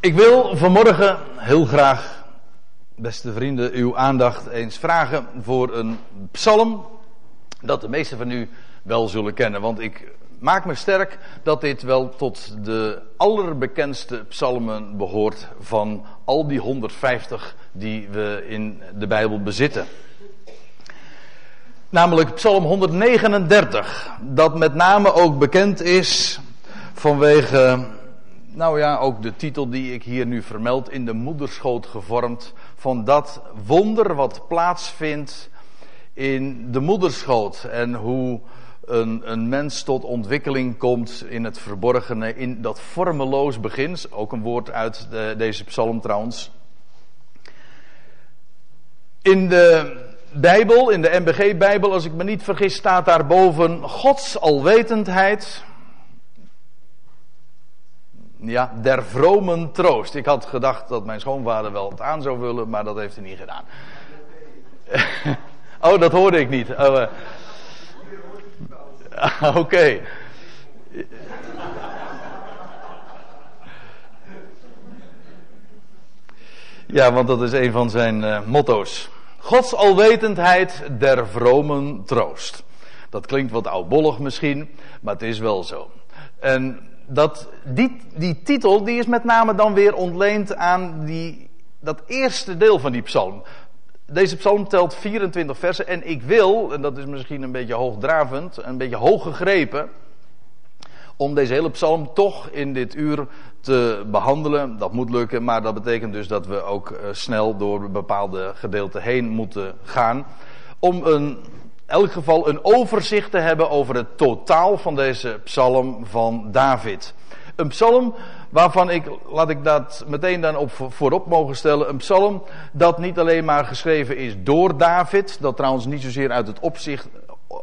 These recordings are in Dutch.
Ik wil vanmorgen heel graag, beste vrienden, uw aandacht eens vragen voor een psalm dat de meesten van u wel zullen kennen. Want ik maak me sterk dat dit wel tot de allerbekendste psalmen behoort van al die 150 die we in de Bijbel bezitten. Namelijk Psalm 139, dat met name ook bekend is vanwege nou ja, ook de titel die ik hier nu vermeld, in de moederschoot gevormd, van dat wonder wat plaatsvindt in de moederschoot. En hoe een, een mens tot ontwikkeling komt in het verborgene, in dat vormeloos begin. Ook een woord uit de, deze psalm trouwens. In de Bijbel, in de MBG-Bijbel, als ik me niet vergis, staat daarboven Gods alwetendheid ja, der vromen troost. Ik had gedacht dat mijn schoonvader wel het aan zou vullen, maar dat heeft hij niet gedaan. oh, dat hoorde ik niet. Oh, uh... Oké. Ja, want dat is een van zijn uh, motto's. Gods alwetendheid der vromen troost. Dat klinkt wat oudbollig misschien, maar het is wel zo. En dat, die, die titel die is met name dan weer ontleend aan die, dat eerste deel van die psalm. Deze psalm telt 24 versen en ik wil, en dat is misschien een beetje hoogdravend, een beetje hoog gegrepen, om deze hele psalm toch in dit uur te behandelen. Dat moet lukken, maar dat betekent dus dat we ook eh, snel door bepaalde gedeelten heen moeten gaan. Om een elk geval een overzicht te hebben over het totaal van deze psalm van David. Een psalm waarvan ik, laat ik dat meteen dan op, voorop mogen stellen, een psalm dat niet alleen maar geschreven is door David, dat trouwens niet zozeer uit het, opzicht,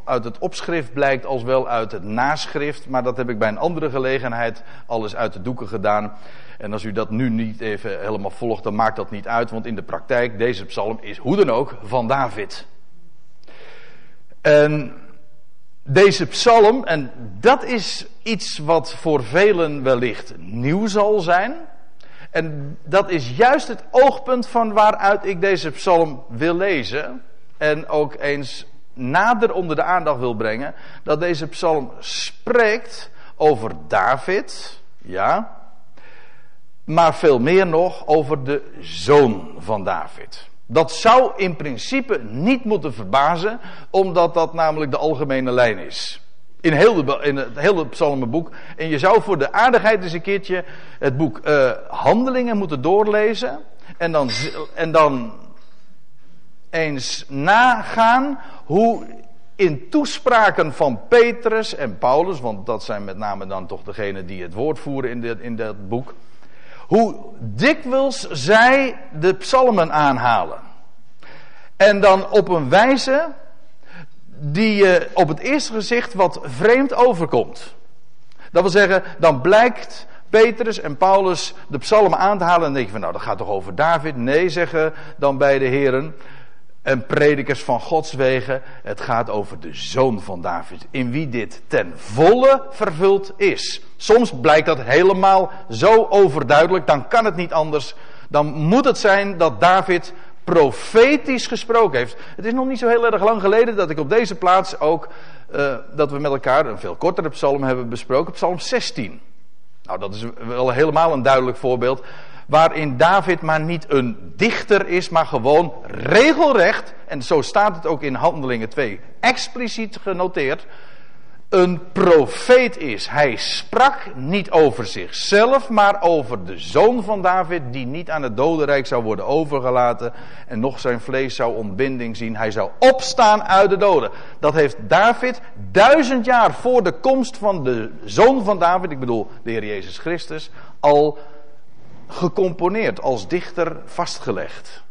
uit het opschrift blijkt als wel uit het naschrift, maar dat heb ik bij een andere gelegenheid alles uit de doeken gedaan. En als u dat nu niet even helemaal volgt, dan maakt dat niet uit, want in de praktijk, deze psalm is hoe dan ook van David. En deze psalm, en dat is iets wat voor velen wellicht nieuw zal zijn. En dat is juist het oogpunt van waaruit ik deze psalm wil lezen. En ook eens nader onder de aandacht wil brengen. Dat deze psalm spreekt over David, ja. Maar veel meer nog over de zoon van David. Dat zou in principe niet moeten verbazen, omdat dat namelijk de algemene lijn is. In, heel de, in het hele psalmenboek. En je zou voor de aardigheid eens een keertje het boek uh, Handelingen moeten doorlezen. En dan, en dan eens nagaan hoe in toespraken van Petrus en Paulus, want dat zijn met name dan toch degenen die het woord voeren in, in dat boek hoe dikwijls zij de psalmen aanhalen. En dan op een wijze die je op het eerste gezicht wat vreemd overkomt. Dat wil zeggen, dan blijkt Petrus en Paulus de psalmen aan te halen en dan denk je van nou dat gaat toch over David? Nee, zeggen dan bij de heren en predikers van Gods wegen. Het gaat over de zoon van David. In wie dit ten volle vervuld is. Soms blijkt dat helemaal zo overduidelijk. Dan kan het niet anders. Dan moet het zijn dat David profetisch gesproken heeft. Het is nog niet zo heel erg lang geleden dat ik op deze plaats ook. Uh, dat we met elkaar een veel kortere psalm hebben besproken. Psalm 16. Nou, dat is wel helemaal een duidelijk voorbeeld waarin David maar niet een dichter is, maar gewoon regelrecht, en zo staat het ook in Handelingen 2 expliciet genoteerd, een profeet is. Hij sprak niet over zichzelf, maar over de zoon van David, die niet aan het dodenrijk zou worden overgelaten en nog zijn vlees zou ontbinding zien. Hij zou opstaan uit de doden. Dat heeft David duizend jaar voor de komst van de zoon van David, ik bedoel de Heer Jezus Christus, al gecomponeerd, als dichter vastgelegd.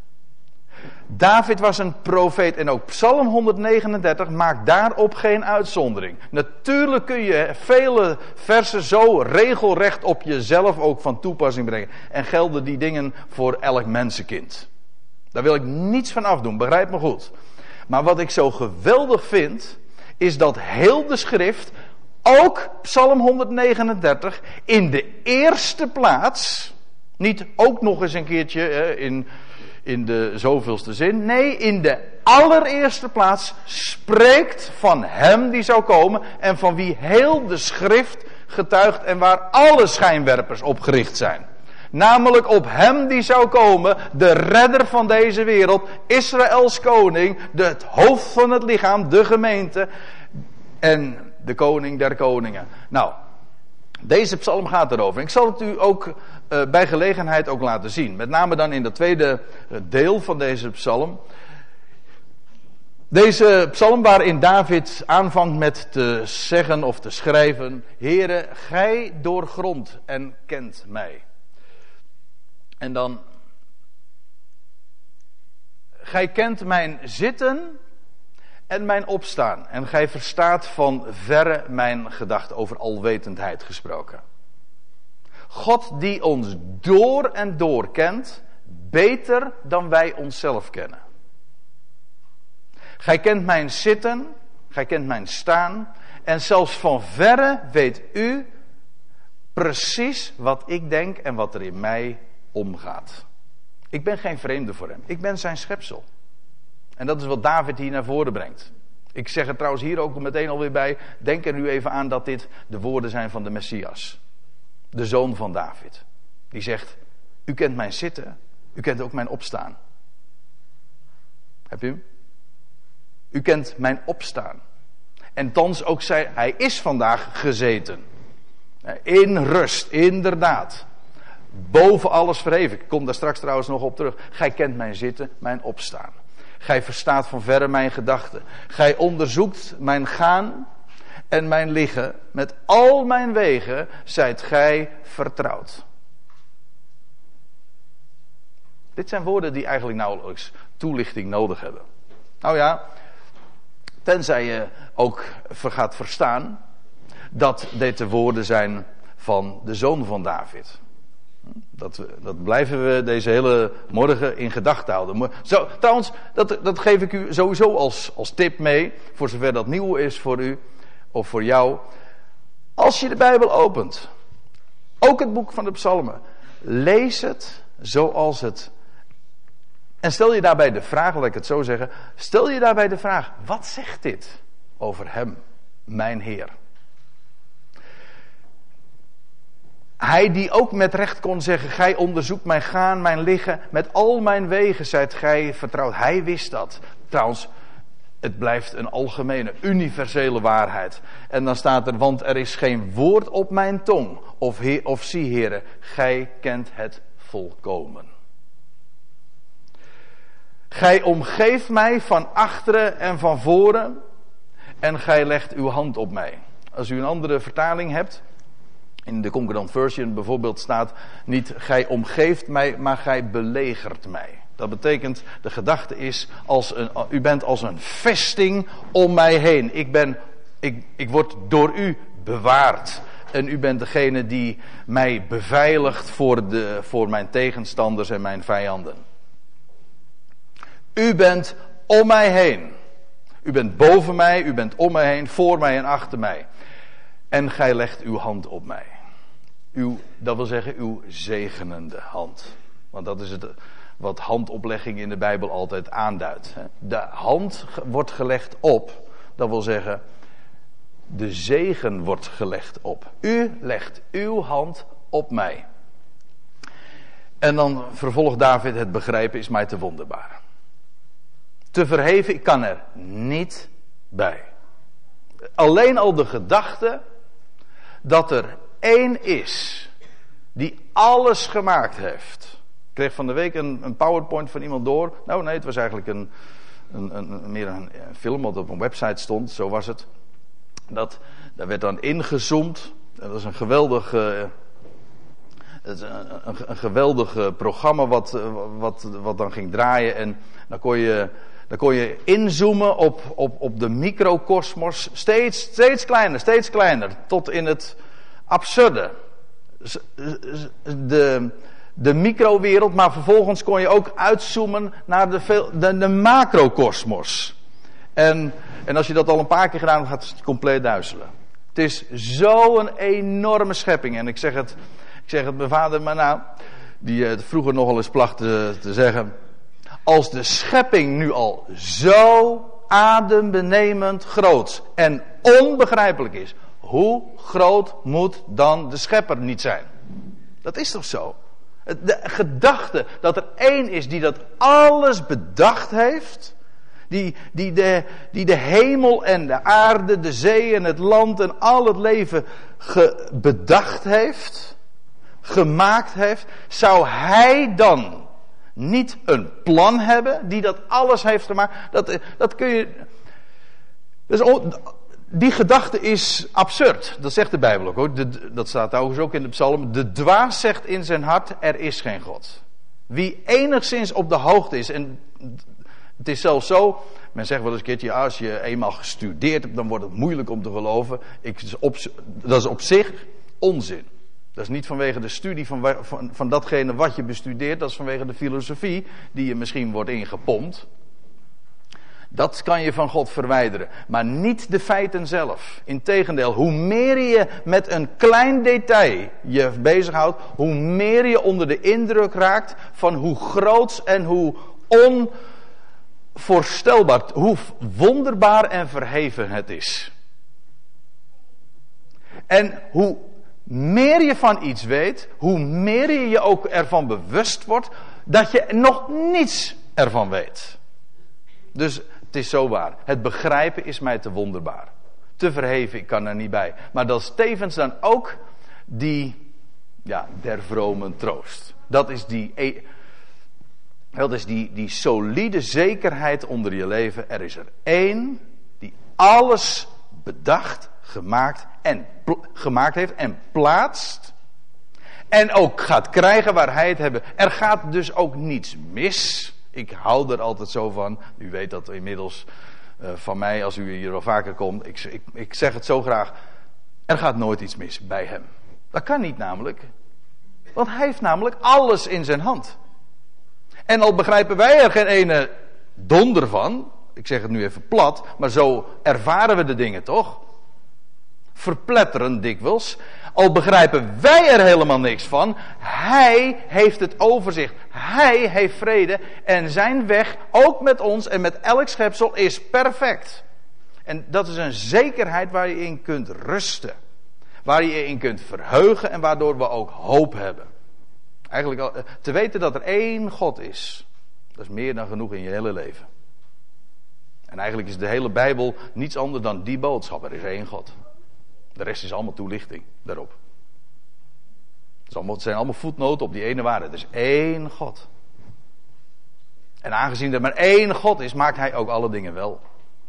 David was een profeet en ook Psalm 139 maakt daarop geen uitzondering. Natuurlijk kun je vele versen zo regelrecht op jezelf ook van toepassing brengen. En gelden die dingen voor elk mensenkind. Daar wil ik niets van afdoen, begrijp me goed. Maar wat ik zo geweldig vind, is dat heel de schrift, ook Psalm 139, in de eerste plaats Niet ook nog eens een keertje in, in de zoveelste zin. Nee, in de allereerste plaats spreekt van hem die zou komen en van wie heel de schrift getuigt en waar alle schijnwerpers op gericht zijn. Namelijk op hem die zou komen, de redder van deze wereld, Israëls koning, het hoofd van het lichaam, de gemeente en de koning der koningen. Nou, deze psalm gaat erover. Ik zal het u ook bij gelegenheid ook laten zien. Met name dan in dat tweede eh, deel van deze psalm. Deze psalm waarin David aanvangt met te zeggen of te schrijven: Heere, gij doorgrond en kent mij. En dan, gij kent mijn zitten en mijn opstaan. En gij verstaat van verre mijn gedachten over alwetendheid gesproken. God die ons door en door kent, beter dan wij onszelf kennen. Gij kent mijn zitten, gij kent mijn staan. En zelfs van verre weet u precies wat ik denk en wat er in mij omgaat. Ik ben geen vreemde voor hem. Ik ben zijn schepsel. En dat is wat David hier naar voren brengt. Ik zeg er trouwens hier ook meteen alweer bij. Denk er nu even aan dat dit de woorden zijn van de Messias. De zoon van David. Die zegt: U kent mijn zitten, u kent ook mijn opstaan. Heb u hem? U kent mijn opstaan. En thans ook zei, hij is vandaag gezeten. In rust, inderdaad. Boven alles verheven. Ik kom daar straks trouwens nog op terug. Gij kent mijn zitten, mijn opstaan. Gij verstaat van verre mijn gedachten. Gij onderzoekt mijn gaan en mijn liggen. Met al mijn wegen zijt gij vertrouwd. Dit zijn woorden die eigenlijk nauwelijks toelichting nodig hebben. Nou ja, tenzij je ook gaat verstaan dat dit de woorden zijn van de zoon van David. Dat, dat blijven we deze hele morgen in gedachten houden. Zo, trouwens, dat, dat geef ik u sowieso als, als tip mee, voor zover dat nieuw is voor u of voor jou. Als je de Bijbel opent, ook het boek van de Psalmen, lees het zoals het. En stel je daarbij de vraag, laat ik het zo zeggen, stel je daarbij de vraag, wat zegt dit over Hem, mijn Heer? Hij die ook met recht kon zeggen: Gij onderzoekt mijn gaan, mijn liggen, met al mijn wegen zijt gij vertrouwd. Hij wist dat. Trouwens, het blijft een algemene, universele waarheid. En dan staat er: Want er is geen woord op mijn tong. Of, of zie, heren, gij kent het volkomen. Gij omgeeft mij van achteren en van voren. En gij legt uw hand op mij. Als u een andere vertaling hebt, in de Concordant Version bijvoorbeeld staat niet gij omgeeft mij, maar gij belegert mij. Dat betekent, de gedachte is, als een, u bent als een vesting om mij heen. Ik, ben, ik, ik word door u bewaard. En u bent degene die mij beveiligt voor, de, voor mijn tegenstanders en mijn vijanden. U bent om mij heen. U bent boven mij, u bent om mij heen, voor mij en achter mij. En gij legt uw hand op mij. Uw, dat wil zeggen uw zegenende hand. Want dat is het wat handoplegging in de Bijbel altijd aanduidt. De hand wordt gelegd op. Dat wil zeggen, de zegen wordt gelegd op. U legt uw hand op mij. En dan vervolgt David, het begrijpen is mij te wonderbaar. Te verheven, ik kan er niet bij. Alleen al de gedachte dat er één is die alles gemaakt heeft. Kreeg van de week een, een PowerPoint van iemand door. Nou nee, het was eigenlijk een, een, een, meer een, film wat op een website stond, zo was het. Dat, daar werd dan ingezoomd. Dat was een geweldig, uh, een, een, geweldig programma wat, wat, wat dan ging draaien. En dan kon je, dan kon je inzoomen op, op, op de microcosmos. Steeds, steeds kleiner, steeds kleiner. Tot in het absurde. De, de microwereld, maar vervolgens kon je ook uitzoomen naar de, de, de macrokosmos. En, en als je dat al een paar keer gedaan hebt, gaat het compleet duizelen. Het is zo'n enorme schepping. En ik zeg het, ik zeg het mijn vader, maar nou, die het vroeger nogal eens placht te, te zeggen. Als de schepping nu al zo adembenemend groot en onbegrijpelijk is, hoe groot moet dan de schepper niet zijn? Dat is toch zo? De gedachte dat er één is die dat alles bedacht heeft. Die, die, de, die de hemel en de aarde, de zee en het land en al het leven bedacht heeft. Gemaakt heeft. Zou hij dan niet een plan hebben die dat alles heeft gemaakt? Dat, dat kun je. Die gedachte is absurd. Dat zegt de Bijbel ook hoor. dat staat trouwens ook in de psalm. De dwaas zegt in zijn hart: er is geen God. Wie enigszins op de hoogte is. En het is zelfs zo. Men zegt wel eens een keertje: als je eenmaal gestudeerd hebt, dan wordt het moeilijk om te geloven. Ik, dat is op zich onzin. Dat is niet vanwege de studie van, van, van datgene wat je bestudeert, dat is vanwege de filosofie die je misschien wordt ingepompt. Dat kan je van God verwijderen, maar niet de feiten zelf. Integendeel, hoe meer je met een klein detail je bezighoudt, hoe meer je onder de indruk raakt van hoe groot en hoe onvoorstelbaar, hoe wonderbaar en verheven het is. En hoe meer je van iets weet, hoe meer je je ook ervan bewust wordt dat je nog niets ervan weet. Dus het is zo waar. Het begrijpen is mij te wonderbaar. Te verheven, ik kan er niet bij. Maar dat is tevens dan ook die, ja, der vromen troost. Dat is die, e- dat is die, die solide zekerheid onder je leven. Er is er één die alles bedacht, gemaakt en gemaakt heeft en plaatst. En ook gaat krijgen waar hij het hebben. Er gaat dus ook niets mis. Ik hou er altijd zo van. U weet dat inmiddels uh, van mij als u hier wel vaker komt. Ik, ik, ik zeg het zo graag. Er gaat nooit iets mis bij hem. Dat kan niet namelijk. Want hij heeft namelijk alles in zijn hand. En al begrijpen wij er geen ene donder van. Ik zeg het nu even plat, maar zo ervaren we de dingen toch? Verpletteren dikwijls. Al begrijpen wij er helemaal niks van. Hij heeft het overzicht. Hij heeft vrede. En zijn weg, ook met ons en met elk schepsel, is perfect. En dat is een zekerheid waar je in kunt rusten. Waar je je in kunt verheugen en waardoor we ook hoop hebben. Eigenlijk eh, te weten dat er één God is. Dat is meer dan genoeg in je hele leven. En eigenlijk is de hele Bijbel niets anders dan die boodschap. Er is één God. De rest is allemaal toelichting daarop. Het zijn allemaal voetnoten op die ene waarde. Er is één God. En aangezien er maar één God is, maakt hij ook alle dingen wel.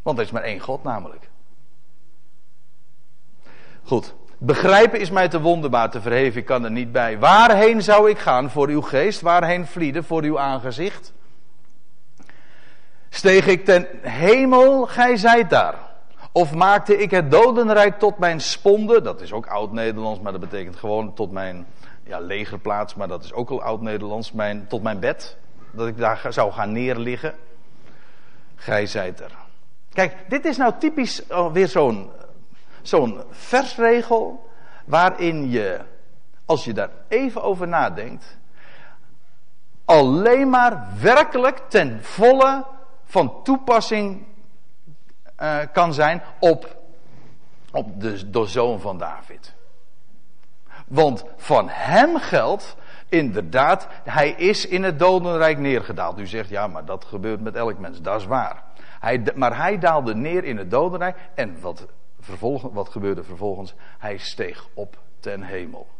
Want er is maar één God namelijk. Goed. Begrijpen is mij te wonderbaar te verheven, ik kan er niet bij. Waarheen zou ik gaan voor uw geest? Waarheen vlieden voor uw aangezicht? Steeg ik ten hemel, gij zijt daar. Of maakte ik het dodenrijk tot mijn sponde? Dat is ook oud-Nederlands, maar dat betekent gewoon tot mijn ja, legerplaats. Maar dat is ook al oud-Nederlands. Mijn, tot mijn bed. Dat ik daar zou gaan neerliggen. Gij zijt er. Kijk, dit is nou typisch oh, weer zo'n zo'n versregel. Waarin je, als je daar even over nadenkt. alleen maar werkelijk ten volle van toepassing uh, kan zijn op, op de, de zoon van David. Want van hem geldt inderdaad, hij is in het dodenrijk neergedaald. U zegt ja, maar dat gebeurt met elk mens. Dat is waar. Hij, maar hij daalde neer in het dodenrijk. En wat, vervolgens, wat gebeurde vervolgens? Hij steeg op ten hemel.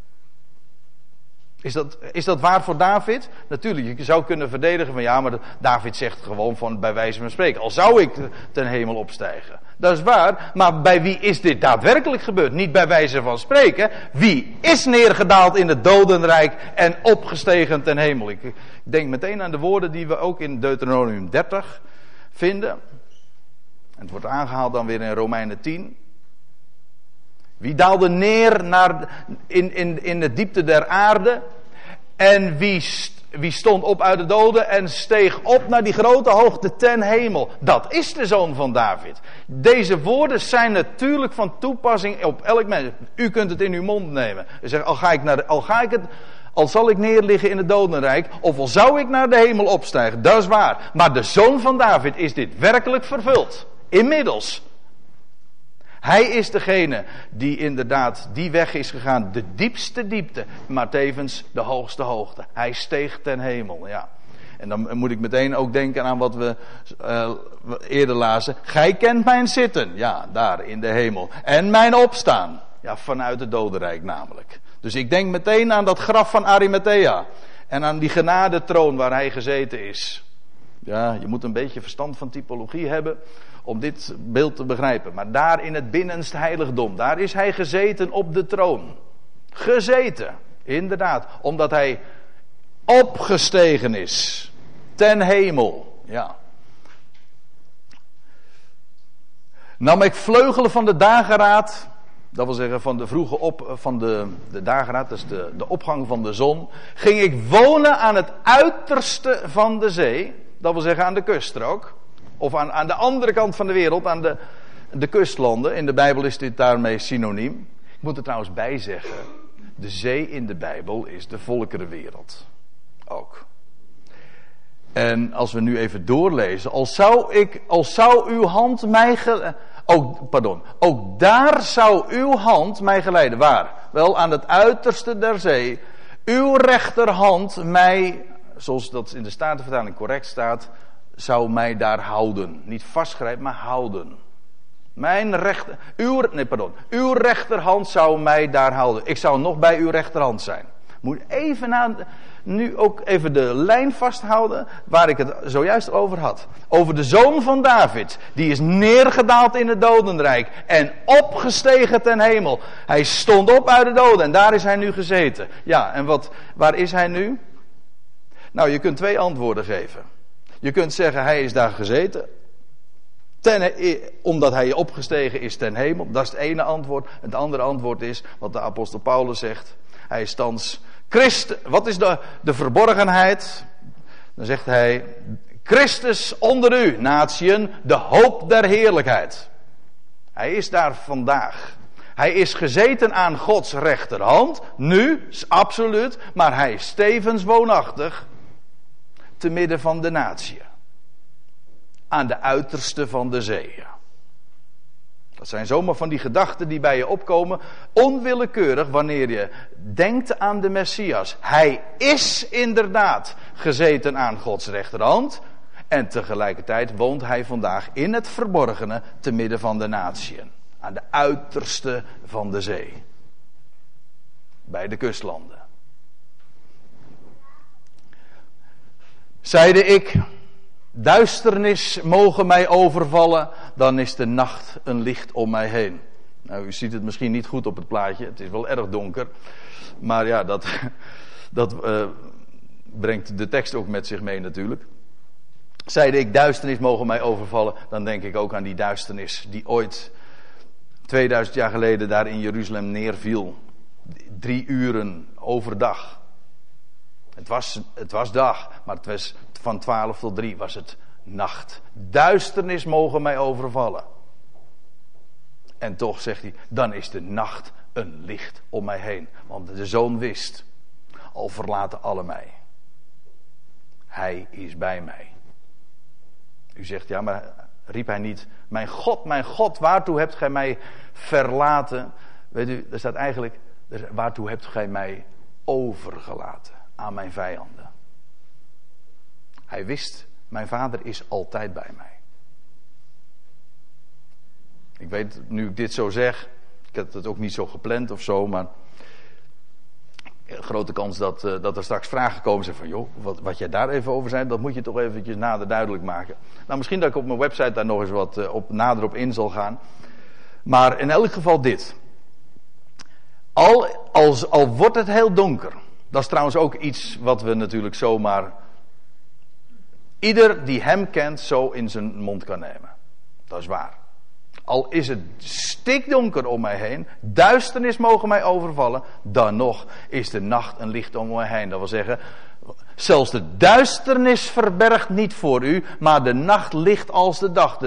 Is dat, is dat waar voor David? Natuurlijk, je zou kunnen verdedigen van ja, maar David zegt gewoon van bij wijze van spreken. Al zou ik ten hemel opstijgen. Dat is waar, maar bij wie is dit daadwerkelijk gebeurd? Niet bij wijze van spreken. Wie is neergedaald in het dodenrijk en opgestegen ten hemel? Ik denk meteen aan de woorden die we ook in Deuteronomium 30 vinden. En het wordt aangehaald dan weer in Romeinen 10. Wie daalde neer naar, in, in, in de diepte der aarde? En wie, wie stond op uit de doden en steeg op naar die grote hoogte ten hemel? Dat is de zoon van David. Deze woorden zijn natuurlijk van toepassing op elk mens. U kunt het in uw mond nemen. U zegt, al ga ik, naar, al ga ik, het, Al zal ik neerliggen in het dodenrijk, of al zou ik naar de hemel opstijgen, dat is waar. Maar de zoon van David is dit werkelijk vervuld. Inmiddels. Hij is degene die inderdaad die weg is gegaan, de diepste diepte, maar tevens de hoogste hoogte. Hij steeg ten hemel, ja. En dan moet ik meteen ook denken aan wat we uh, eerder lazen. Gij kent mijn zitten, ja, daar in de hemel. En mijn opstaan, ja, vanuit het dodenrijk namelijk. Dus ik denk meteen aan dat graf van Arimathea. En aan die genadetroon waar hij gezeten is. Ja, je moet een beetje verstand van typologie hebben om dit beeld te begrijpen. Maar daar in het binnenste heiligdom, daar is hij gezeten op de troon. Gezeten, inderdaad, omdat hij opgestegen is ten hemel. Ja. Nam ik vleugelen van de dageraad, dat wil zeggen van de vroege op, van de, de dageraad, dus de, de opgang van de zon, ging ik wonen aan het uiterste van de zee, dat wil zeggen aan de kuststrook. Of aan, aan de andere kant van de wereld, aan de, de kustlanden. In de Bijbel is dit daarmee synoniem. Ik moet er trouwens bij zeggen. De zee in de Bijbel is de volkerenwereld. Ook. En als we nu even doorlezen. Als zou ik, als zou uw hand mij ook, pardon, ook daar zou uw hand mij geleiden. Waar? Wel aan het uiterste der zee. Uw rechterhand mij, zoals dat in de Statenvertaling correct staat, zou mij daar houden. Niet vastgrijpen, maar houden. Mijn rechter, uw, nee pardon, uw rechterhand zou mij daar houden. Ik zou nog bij uw rechterhand zijn. Moet even aan, nu ook even de lijn vasthouden waar ik het zojuist over had. Over de zoon van David. Die is neergedaald in het dodenrijk en opgestegen ten hemel. Hij stond op uit de doden en daar is hij nu gezeten. Ja, en wat, waar is hij nu? Nou, je kunt twee antwoorden geven. Je kunt zeggen, hij is daar gezeten. Ten, omdat hij opgestegen is ten hemel. Dat is het ene antwoord. Het andere antwoord is wat de apostel Paulus zegt. Hij is thans Christus. Wat is de, de verborgenheid? Dan zegt hij, Christus onder u, natieën, de hoop der heerlijkheid. Hij is daar vandaag. Hij is gezeten aan Gods rechterhand, nu, absoluut, maar hij is tevens woonachtig te midden van de natie. Aan de uiterste van de zee. Dat zijn zomaar van die gedachten die bij je opkomen, onwillekeurig wanneer je denkt aan de Messias. Hij is inderdaad gezeten aan Gods rechterhand. En tegelijkertijd woont hij vandaag in het verborgene te midden van de natieën. Aan de uiterste van de zee. Bij de kustlanden. Zeide ik, duisternis mogen mij overvallen, dan is de nacht een licht om mij heen. Nou, u ziet het misschien niet goed op het plaatje, het is wel erg donker. Maar ja, dat, dat uh, brengt de tekst ook met zich mee natuurlijk. Zeide ik, duisternis mogen mij overvallen, dan denk ik ook aan die duisternis die ooit 2000 jaar geleden daar in Jeruzalem neerviel. Drie uren overdag. Het was, het was dag, maar van 12 tot 3 was het nacht. Duisternis mogen mij overvallen. En toch zegt hij, dan is de nacht een licht om mij heen. Want de zoon wist, al verlaten alle mij. Hij is bij mij. U zegt, ja, maar riep hij niet, mijn God, mijn God, waartoe hebt gij mij verlaten? Weet u, er staat eigenlijk, waartoe hebt gij mij overgelaten? Aan mijn vijanden. Hij wist, mijn vader is altijd bij mij. Ik weet, nu ik dit zo zeg, ik heb het ook niet zo gepland of zo, maar grote kans dat, uh, dat er straks vragen komen zijn van, joh, wat, wat jij daar even over zei, dat moet je toch eventjes nader duidelijk maken. Nou, misschien dat ik op mijn website daar nog eens wat uh, op, nader op in zal gaan. Maar in elk geval dit. Al, als, al wordt het heel donker, dat is trouwens ook iets wat we natuurlijk zomaar. Ieder die hem kent, zo in zijn mond kan nemen. Dat is waar. Al is het stikdonker om mij heen, duisternis mogen mij overvallen, dan nog is de nacht een licht om mij heen. Dat wil zeggen, zelfs de duisternis verbergt niet voor u, maar de nacht ligt als de dag.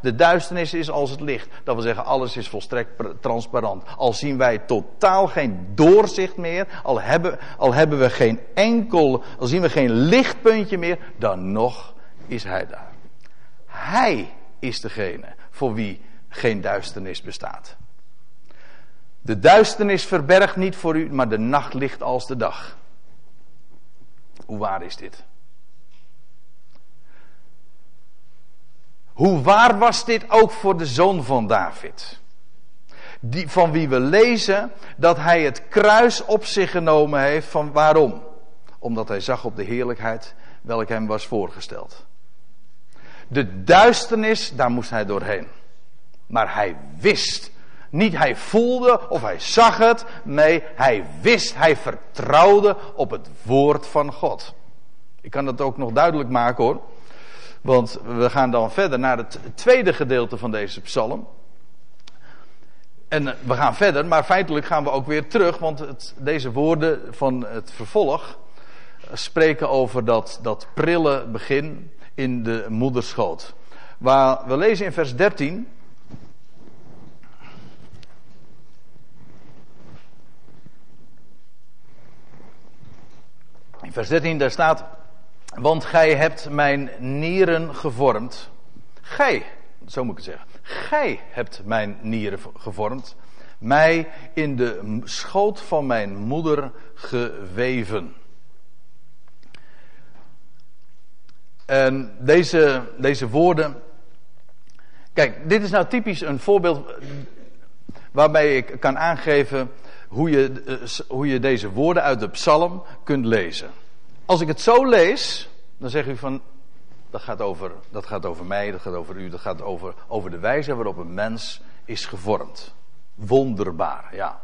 De, duisternis is als het licht. Dat wil zeggen, alles is volstrekt transparant. Al zien wij totaal geen doorzicht meer, al hebben, al hebben we geen enkel, al zien we geen lichtpuntje meer, dan nog is Hij daar. Hij is degene voor wie geen duisternis bestaat. De duisternis verbergt niet voor u, maar de nacht ligt als de dag. Hoe waar is dit? Hoe waar was dit ook voor de zoon van David? Die, van wie we lezen dat hij het kruis op zich genomen heeft. Van waarom? Omdat hij zag op de heerlijkheid welke hem was voorgesteld. De duisternis, daar moest hij doorheen. Maar hij wist. Niet hij voelde of hij zag het. Nee, hij wist, hij vertrouwde op het woord van God. Ik kan dat ook nog duidelijk maken hoor. Want we gaan dan verder naar het tweede gedeelte van deze psalm. En eh, we gaan verder, maar feitelijk gaan we ook weer terug, want deze woorden van het vervolg spreken over dat, dat prille begin in de moederschoot. Waar we lezen in vers 13. Vers 13 daar staat, want gij hebt mijn nieren gevormd. Gij, zo moet ik het zeggen. Gij hebt mijn nieren gevormd. Mij in de schoot van mijn moeder geweven. En deze, deze woorden. Kijk, dit is nou typisch een voorbeeld waarbij ik kan aangeven hoe je, eh, hoe je deze woorden uit de psalm kunt lezen. Als ik het zo lees, dan zeg u van, dat gaat over, dat gaat over mij, dat gaat over u, dat gaat over, over de wijze waarop een mens is gevormd. Wonderbaar, ja.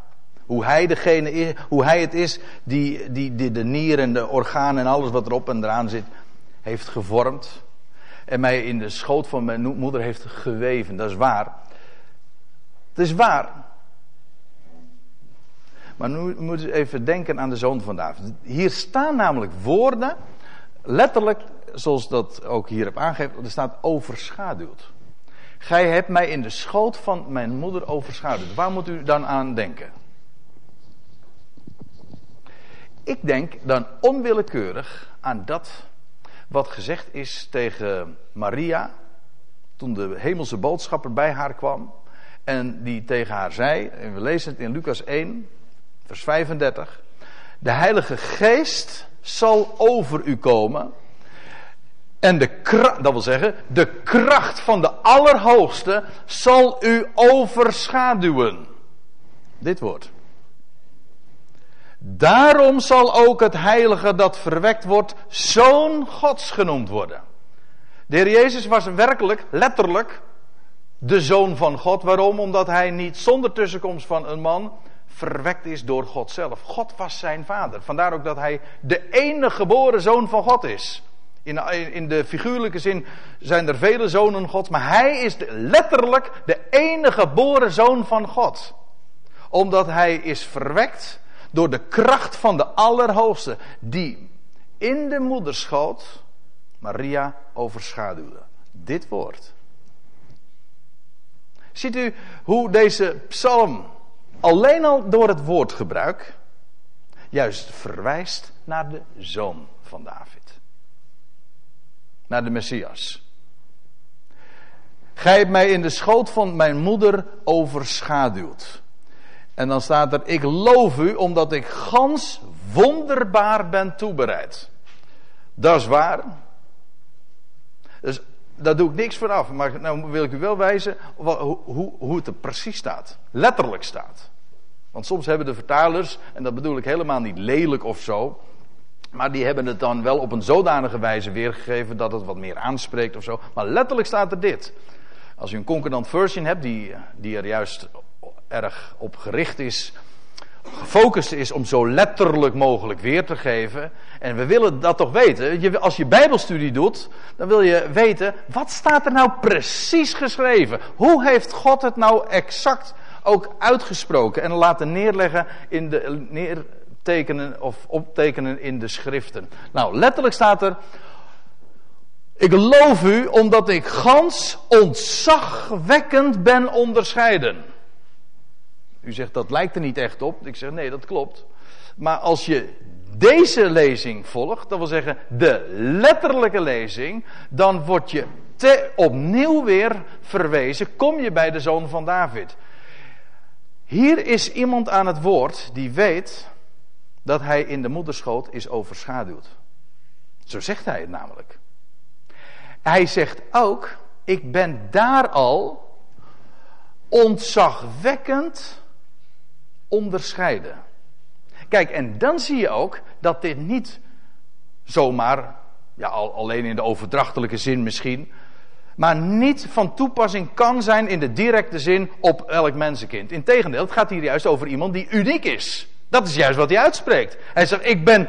Hoe hij, degene is, hoe hij het is die, die, die de nieren en de organen en alles wat erop en eraan zit, heeft gevormd. En mij in de schoot van mijn moeder heeft geweven. Dat is waar. Het is waar. Maar nu moet je even denken aan de zoon van David. Hier staan namelijk woorden, letterlijk, zoals dat ook hier heb aangegeven, er staat overschaduwd. Gij hebt mij in de schoot van mijn moeder overschaduwd. Waar moet u dan aan denken? Ik denk dan onwillekeurig aan dat wat gezegd is tegen Maria. toen de hemelse boodschapper bij haar kwam. en die tegen haar zei. en we lezen het in Lucas 1, vers 35. De Heilige Geest zal over u komen. En de kracht, dat wil zeggen, de kracht van de Allerhoogste zal u overschaduwen. Dit woord. Daarom zal ook het heilige dat verwekt wordt, zoon Gods genoemd worden. De Heer Jezus was werkelijk, letterlijk, de zoon van God. Waarom? Omdat hij niet zonder tussenkomst van een man verwekt is door God zelf. God was zijn vader. Vandaar ook dat hij de enige geboren zoon van God is. In, in de figuurlijke zin zijn er vele zonen Gods, maar hij is letterlijk de enige geboren zoon van God. Omdat hij is verwekt door de kracht van de Allerhoogste, die in de moederschoot Maria overschaduwde. Dit woord. Ziet u hoe deze psalm alleen al door het woordgebruik juist verwijst naar de zoon van David. Naar de Messias. Gij hebt mij in de schoot van mijn moeder overschaduwd. En dan staat er, ik loof u omdat ik gans wonderbaar ben toebereid. Dat is waar. Dus daar doe ik niks voor af. Maar nou wil ik u wel wijzen hoe, hoe, hoe het er precies staat. Letterlijk staat. Want soms hebben de vertalers, en dat bedoel ik helemaal niet lelijk of zo. Maar die hebben het dan wel op een zodanige wijze weergegeven dat het wat meer aanspreekt of zo. Maar letterlijk staat er dit. Als u een concordant version hebt, die, die er juist erg op gericht is gefocust is om zo letterlijk mogelijk weer te geven. En we willen dat toch weten. Als je Bijbelstudie doet, dan wil je weten, wat staat er nou precies geschreven? Hoe heeft God het nou exact ook uitgesproken en laten neerleggen in de, neertekenen of optekenen in de schriften? Nou, letterlijk staat er, ik loof u omdat ik gans ontzagwekkend ben onderscheiden. U zegt dat lijkt er niet echt op. Ik zeg nee, dat klopt. Maar als je deze lezing volgt, dat wil zeggen de letterlijke lezing, dan word je te, opnieuw weer verwezen, kom je bij de zoon van David. Hier is iemand aan het woord die weet dat hij in de moederschoot is overschaduwd. Zo zegt hij het namelijk. Hij zegt ook, ik ben daar al ontzagwekkend onderscheiden. Kijk, en dan zie je ook dat dit niet zomaar, ja, alleen in de overdrachtelijke zin misschien, maar niet van toepassing kan zijn in de directe zin op elk mensenkind. Integendeel, het gaat hier juist over iemand die uniek is. Dat is juist wat hij uitspreekt. Hij zegt: Ik ben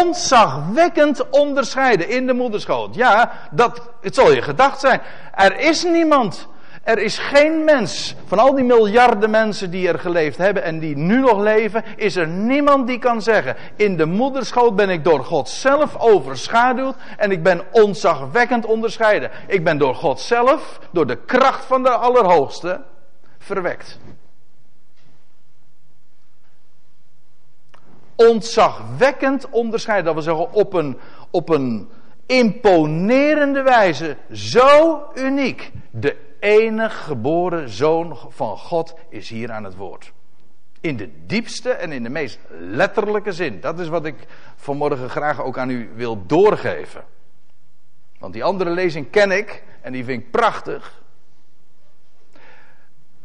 onzagwekkend onderscheiden in de moederschoot. Ja, dat, het zal je gedacht zijn. Er is niemand er is geen mens, van al die miljarden mensen die er geleefd hebben en die nu nog leven, is er niemand die kan zeggen, in de moederschoot ben ik door God zelf overschaduwd en ik ben onzagwekkend onderscheiden. Ik ben door God zelf, door de kracht van de Allerhoogste, verwekt. Ontzagwekkend onderscheiden, dat wil zeggen op een, op een imponerende wijze, zo uniek. De enige geboren zoon van God is hier aan het woord. In de diepste en in de meest letterlijke zin. Dat is wat ik vanmorgen graag ook aan u wil doorgeven. Want die andere lezing ken ik en die vind ik prachtig.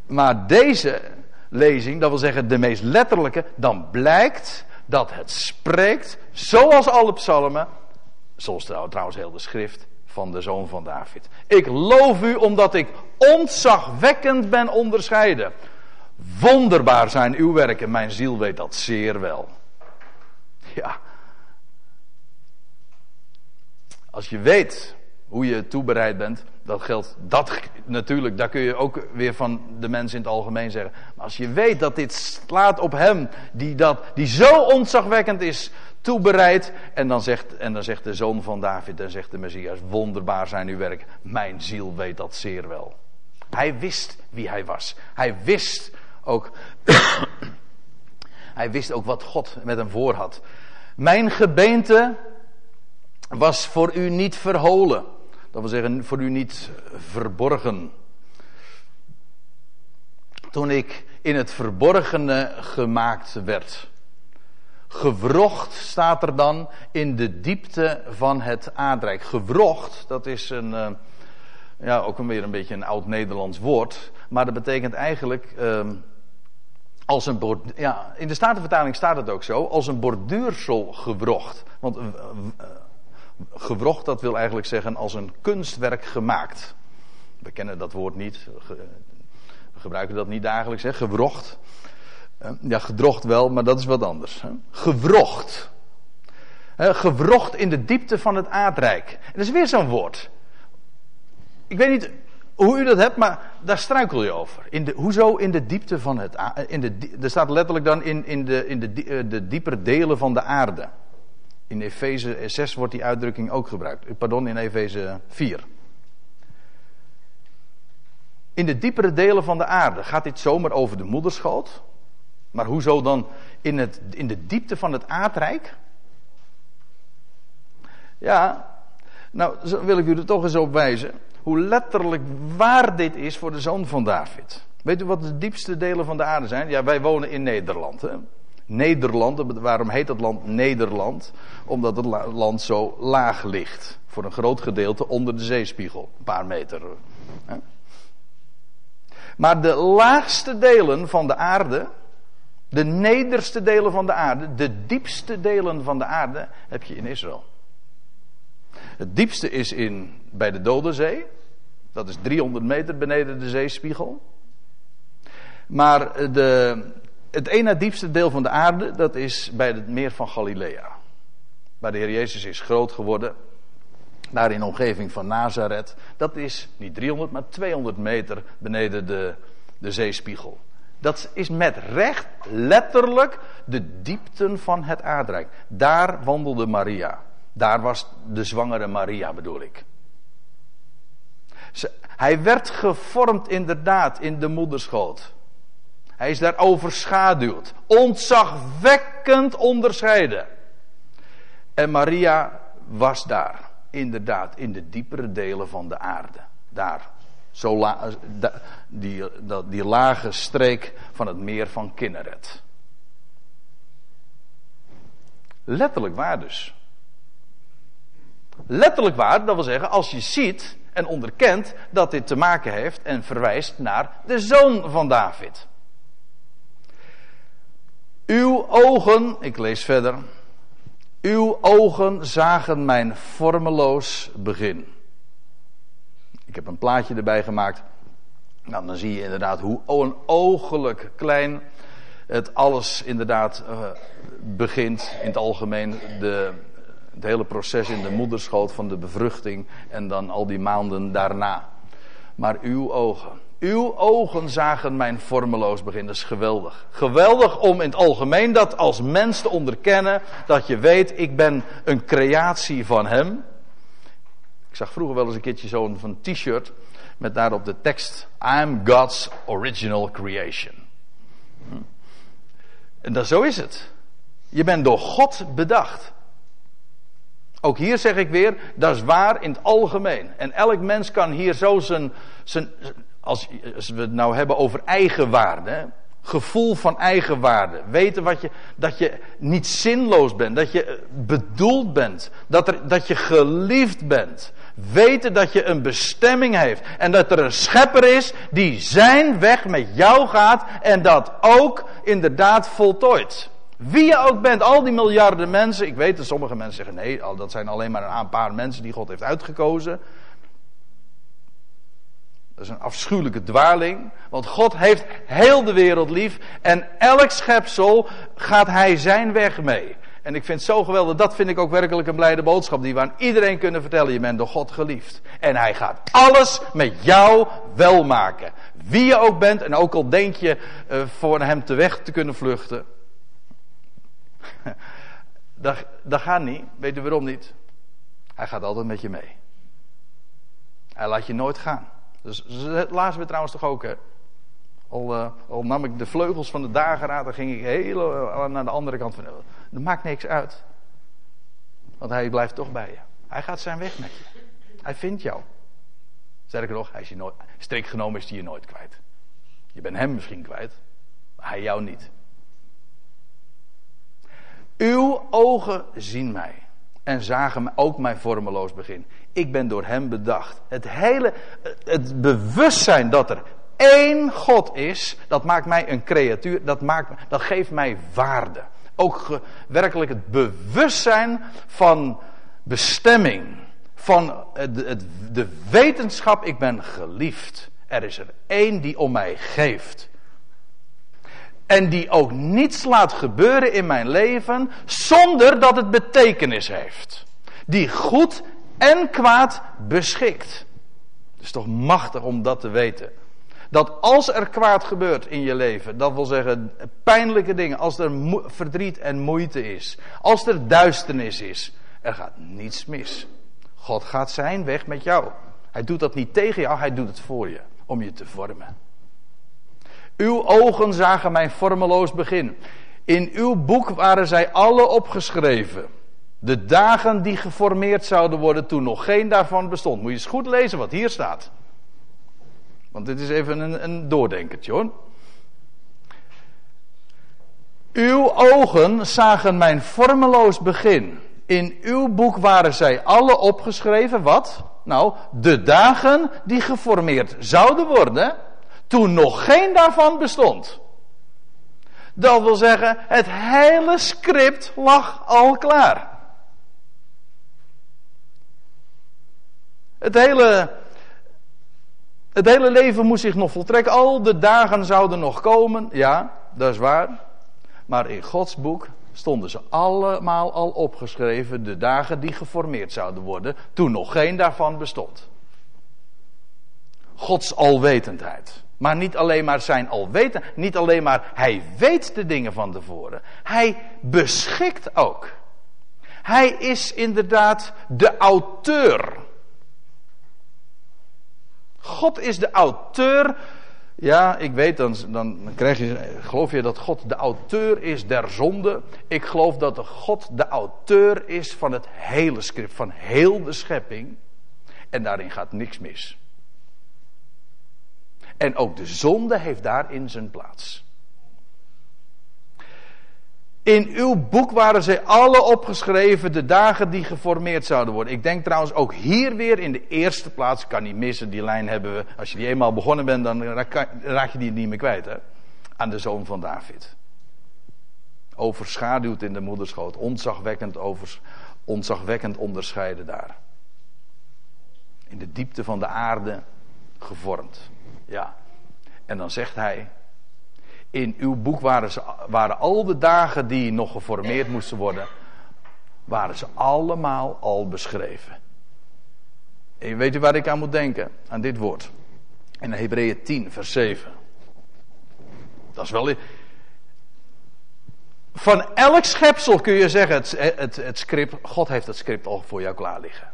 Maar deze lezing, dat wil zeggen de meest letterlijke, dan blijkt dat het spreekt, zoals alle psalmen, zoals trouwens heel de schrift, van de zoon van David. Ik loof u omdat ik ontzagwekkend ben onderscheiden. Wonderbaar zijn uw werken, mijn ziel weet dat zeer wel. Ja. Als je weet hoe je toebereid bent, dat geldt, dat natuurlijk, daar kun je ook weer van de mensen in het algemeen zeggen. Maar als je weet dat dit slaat op hem, die, dat, die zo ontzagwekkend is, toebereid. En dan, zegt, en dan zegt de zoon van David, dan zegt de Messias, wonderbaar zijn uw werk. Mijn ziel weet dat zeer wel. Hij wist wie hij was. Hij wist ook, hij wist ook wat God met hem voor had. Mijn gebeente was voor u niet verholen. Dat wil zeggen, voor u niet verborgen. Toen ik in het verborgene gemaakt werd. Gewrocht staat er dan in de diepte van het aardrijk. Gewrocht, dat is een, uh, ja, ook weer een beetje een oud-Nederlands woord. Maar dat betekent eigenlijk uh, als een bord, ja, in de Statenvertaling staat het ook zo, als een borduursel gewrocht. Want uh, gewrocht, dat wil eigenlijk zeggen als een kunstwerk gemaakt. We kennen dat woord niet, we gebruiken dat niet dagelijks, hè, gewrocht. Ja, gedrocht wel, maar dat is wat anders. Gewrocht. Gewrocht in de diepte van het aardrijk. Dat is weer zo'n woord. Ik weet niet hoe u dat hebt, maar daar struikel je over. In de, hoezo in de diepte van het in de, Er staat letterlijk dan in, in, de, in de, eh, de diepere delen van de aarde. In Efeze 6 wordt die uitdrukking ook gebruikt. Pardon, in Efeze 4. In de diepere delen van de aarde. Gaat dit zomaar over de moederschoot? Maar hoezo dan in, het, in de diepte van het aardrijk? Ja, nou wil ik u er toch eens op wijzen. Hoe letterlijk waar dit is voor de zoon van David. Weet u wat de diepste delen van de aarde zijn? Ja, wij wonen in Nederland. Hè? Nederland, waarom heet dat land Nederland? Omdat het land zo laag ligt. Voor een groot gedeelte onder de zeespiegel. Een paar meter. Hè? Maar de laagste delen van de aarde, de nederste delen van de aarde, de diepste delen van de aarde heb je in Israël. Het diepste is in, bij de Dode Zee. Dat is 300 meter beneden de zeespiegel. Maar de het ene diepste deel van de aarde, dat is bij het meer van Galilea. Waar de Heer Jezus is groot geworden. Daar in de omgeving van Nazareth. Dat is niet 300, maar 200 meter beneden de, de zeespiegel. Dat is met recht letterlijk de diepten van het aardrijk. Daar wandelde Maria. Daar was de zwangere Maria, bedoel ik. hij werd gevormd inderdaad in de moederschoot. Hij is daar overschaduwd. Ontzagwekkend onderscheiden. En Maria was daar. Inderdaad, in de diepere delen van de aarde. Daar. Zo la, die, die lage streek van het meer van Kinneret. Letterlijk waar dus. Letterlijk waar, dat wil zeggen, als je ziet en onderkent dat dit te maken heeft en verwijst naar de zoon van David. Uw ogen, ik lees verder. Uw ogen zagen mijn vormeloos begin. Ik heb een plaatje erbij gemaakt. Nou, dan zie je inderdaad hoe onogelijk klein het alles inderdaad uh, begint. In het algemeen de, het hele proces in de moederschoot van de bevruchting en dan al die maanden daarna. Maar uw ogen, uw ogen zagen mijn vormeloos begin. Dat is geweldig. Geweldig om in het algemeen dat als mens te onderkennen. Dat je weet, ik ben een creatie van hem. Ik zag vroeger wel eens een keertje zo'n t-shirt. Met daarop de tekst: I'm God's original creation. Hm. En dat, zo is het. Je bent door God bedacht. Ook hier zeg ik weer, dat is waar in het algemeen. En elk mens kan hier zo zijn, zijn als, we het nou hebben over eigenwaarde, gevoel van eigenwaarde, weten wat je, dat je niet zinloos bent, dat je bedoeld bent, dat, er, dat je geliefd bent, weten dat je een bestemming heeft en dat er een schepper is die zijn weg met jou gaat en dat ook inderdaad voltooid. Wie je ook bent, al die miljarden mensen. Ik weet dat sommige mensen zeggen: nee, dat zijn alleen maar een paar mensen die God heeft uitgekozen. Dat is een afschuwelijke dwaling. Want God heeft heel de wereld lief. En elk schepsel gaat hij zijn weg mee. En ik vind het zo geweldig. Dat vind ik ook werkelijk een blijde boodschap. Die we aan iedereen kunnen vertellen. Je bent door God geliefd. En hij gaat alles met jou wel maken. Wie je ook bent. En ook al denk je uh, voor hem te weg te kunnen vluchten. dat, dat gaat niet. Weet je waarom niet? Hij gaat altijd met je mee. Hij laat je nooit gaan. Dus dat lazen we trouwens toch ook? Al, uh, al, nam ik de vleugels van de dageraad, dan ging ik heel naar de andere kant van. Dat maakt niks uit. Want hij blijft toch bij je. Hij gaat zijn weg met je. Hij vindt jou. Sterker nog, hij is je nooit, strikt genomen is hij je nooit kwijt. Je bent hem misschien kwijt, maar hij jou niet. Uw ogen zien mij en zagen ook mijn vormeloos begin. Ik ben door hem bedacht. Het hele, het bewustzijn dat er één God is, dat maakt mij een creatuur, dat, maakt, dat geeft mij waarde. Ook werkelijk het bewustzijn van bestemming, van het, de wetenschap, ik ben geliefd. Er is er één die om mij geeft. En die ook niets laat gebeuren in mijn leven zonder dat het betekenis heeft. Die goed en kwaad beschikt. Het is toch machtig om dat te weten. Dat als er kwaad gebeurt in je leven, dat wil zeggen pijnlijke dingen, als er verdriet en moeite is, als er duisternis is, er gaat niets mis. God gaat zijn weg met jou. Hij doet dat niet tegen jou, hij doet het voor je, om je te vormen. Uw ogen zagen mijn vormeloos begin. In uw boek waren zij alle opgeschreven. De dagen die geformeerd zouden worden toen nog geen daarvan bestond. Moet je eens goed lezen wat hier staat. Want dit is even een, een doordenkertje hoor. Uw ogen zagen mijn vormeloos begin. In uw boek waren zij alle opgeschreven. Wat? Nou, de dagen die geformeerd zouden worden. Toen nog geen daarvan bestond. Dat wil zeggen, het hele script lag al klaar. Het hele, het hele leven moest zich nog voltrekken. Al de dagen zouden nog komen. Ja, dat is waar. Maar in Gods boek stonden ze allemaal al opgeschreven de dagen die geformeerd zouden worden, toen nog geen daarvan bestond. Gods alwetendheid. Maar niet alleen maar zijn alweten, niet alleen maar hij weet de dingen van tevoren. Hij beschikt ook. Hij is inderdaad de auteur. God is de auteur. Ja, ik weet, dan, dan krijg je, geloof je dat God de auteur is der zonde? Ik geloof dat God de auteur is van het hele script, van heel de schepping. En daarin gaat niks mis. En ook de zonde heeft daarin zijn plaats. In uw boek waren zij alle opgeschreven de dagen die geformeerd zouden worden. Ik denk trouwens ook hier weer in de eerste plaats, kan niet missen, die lijn hebben we, als je die eenmaal begonnen bent, dan raak je die niet meer kwijt, hè? Aan de zoon van David. Overschaduwd in de moederschoot, onzagwekkend, over, onzagwekkend onderscheiden daar. In de diepte van de aarde gevormd. Ja. En dan zegt hij, in uw boek waren, ze, waren al de dagen die nog geformeerd moesten worden, waren ze allemaal al beschreven. En weet u waar ik aan moet denken? Aan dit woord. In Hebreeën 10, vers 7. Dat is wel. Van elk schepsel kun je zeggen: het, het, het script, God heeft het script al voor jou klaar liggen.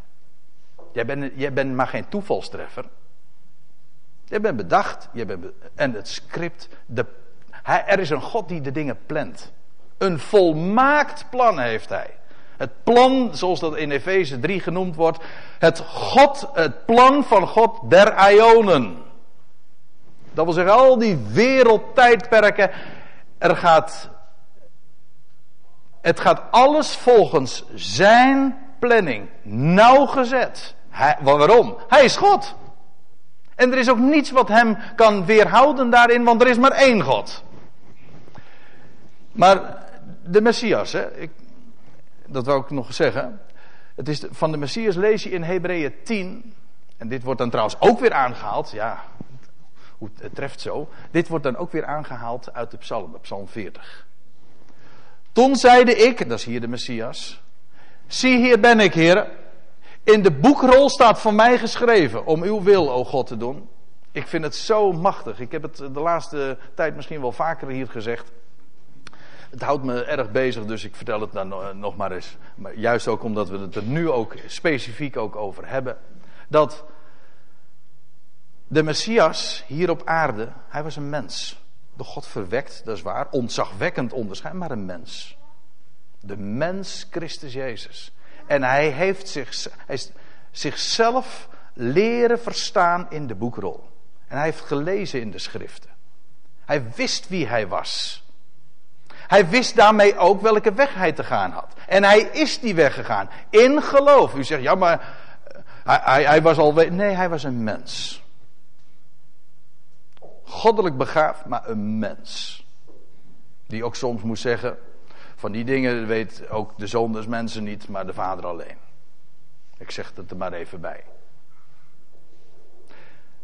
Jij bent, jij bent maar geen toevalstreffer. Je bent bedacht. Je bent en het script, de, hij, er is een God die de dingen plant. Een volmaakt plan heeft hij. Het plan, zoals dat in Efeze 3 genoemd wordt. Het, God, het plan van God der Ionen. Dat wil zeggen, al die wereldtijdperken. Er gaat. Het gaat alles volgens zijn planning nauwgezet. Hij, waarom? Hij is God. En er is ook niets wat hem kan weerhouden daarin, want er is maar één God. Maar de Messias, hè, ik, dat wou ik nog zeggen. Het is van de Messias lees je in Hebreeën 10. En dit wordt dan trouwens ook weer aangehaald. Ja, het treft zo. Dit wordt dan ook weer aangehaald uit de psalm, psalm 40. Toen zeide ik, dat is hier de Messias. Zie hier ben ik, heren. In de boekrol staat van mij geschreven om uw wil, o God, te doen. Ik vind het zo machtig. Ik heb het de laatste tijd misschien wel vaker hier gezegd. Het houdt me erg bezig, dus ik vertel het dan nog maar eens. Maar juist ook omdat we het er nu ook specifiek ook over hebben. Dat de Messias hier op aarde, hij was een mens. De God verwekt, dat is waar. Ontzagwekkend onderscheid, maar een mens. De mens Christus Jezus. En hij heeft zich, hij zichzelf leren verstaan in de boekrol. En hij heeft gelezen in de schriften. Hij wist wie hij was. Hij wist daarmee ook welke weg hij te gaan had. En hij is die weg gegaan. In geloof. U zegt, ja, maar eh, hij, hij, hij was al. Nee, hij was een mens. Goddelijk begaafd, maar een mens. Die ook soms moest zeggen: van die dingen weet ook de zoon des mensen niet, maar de vader alleen. Ik zeg het er maar even bij.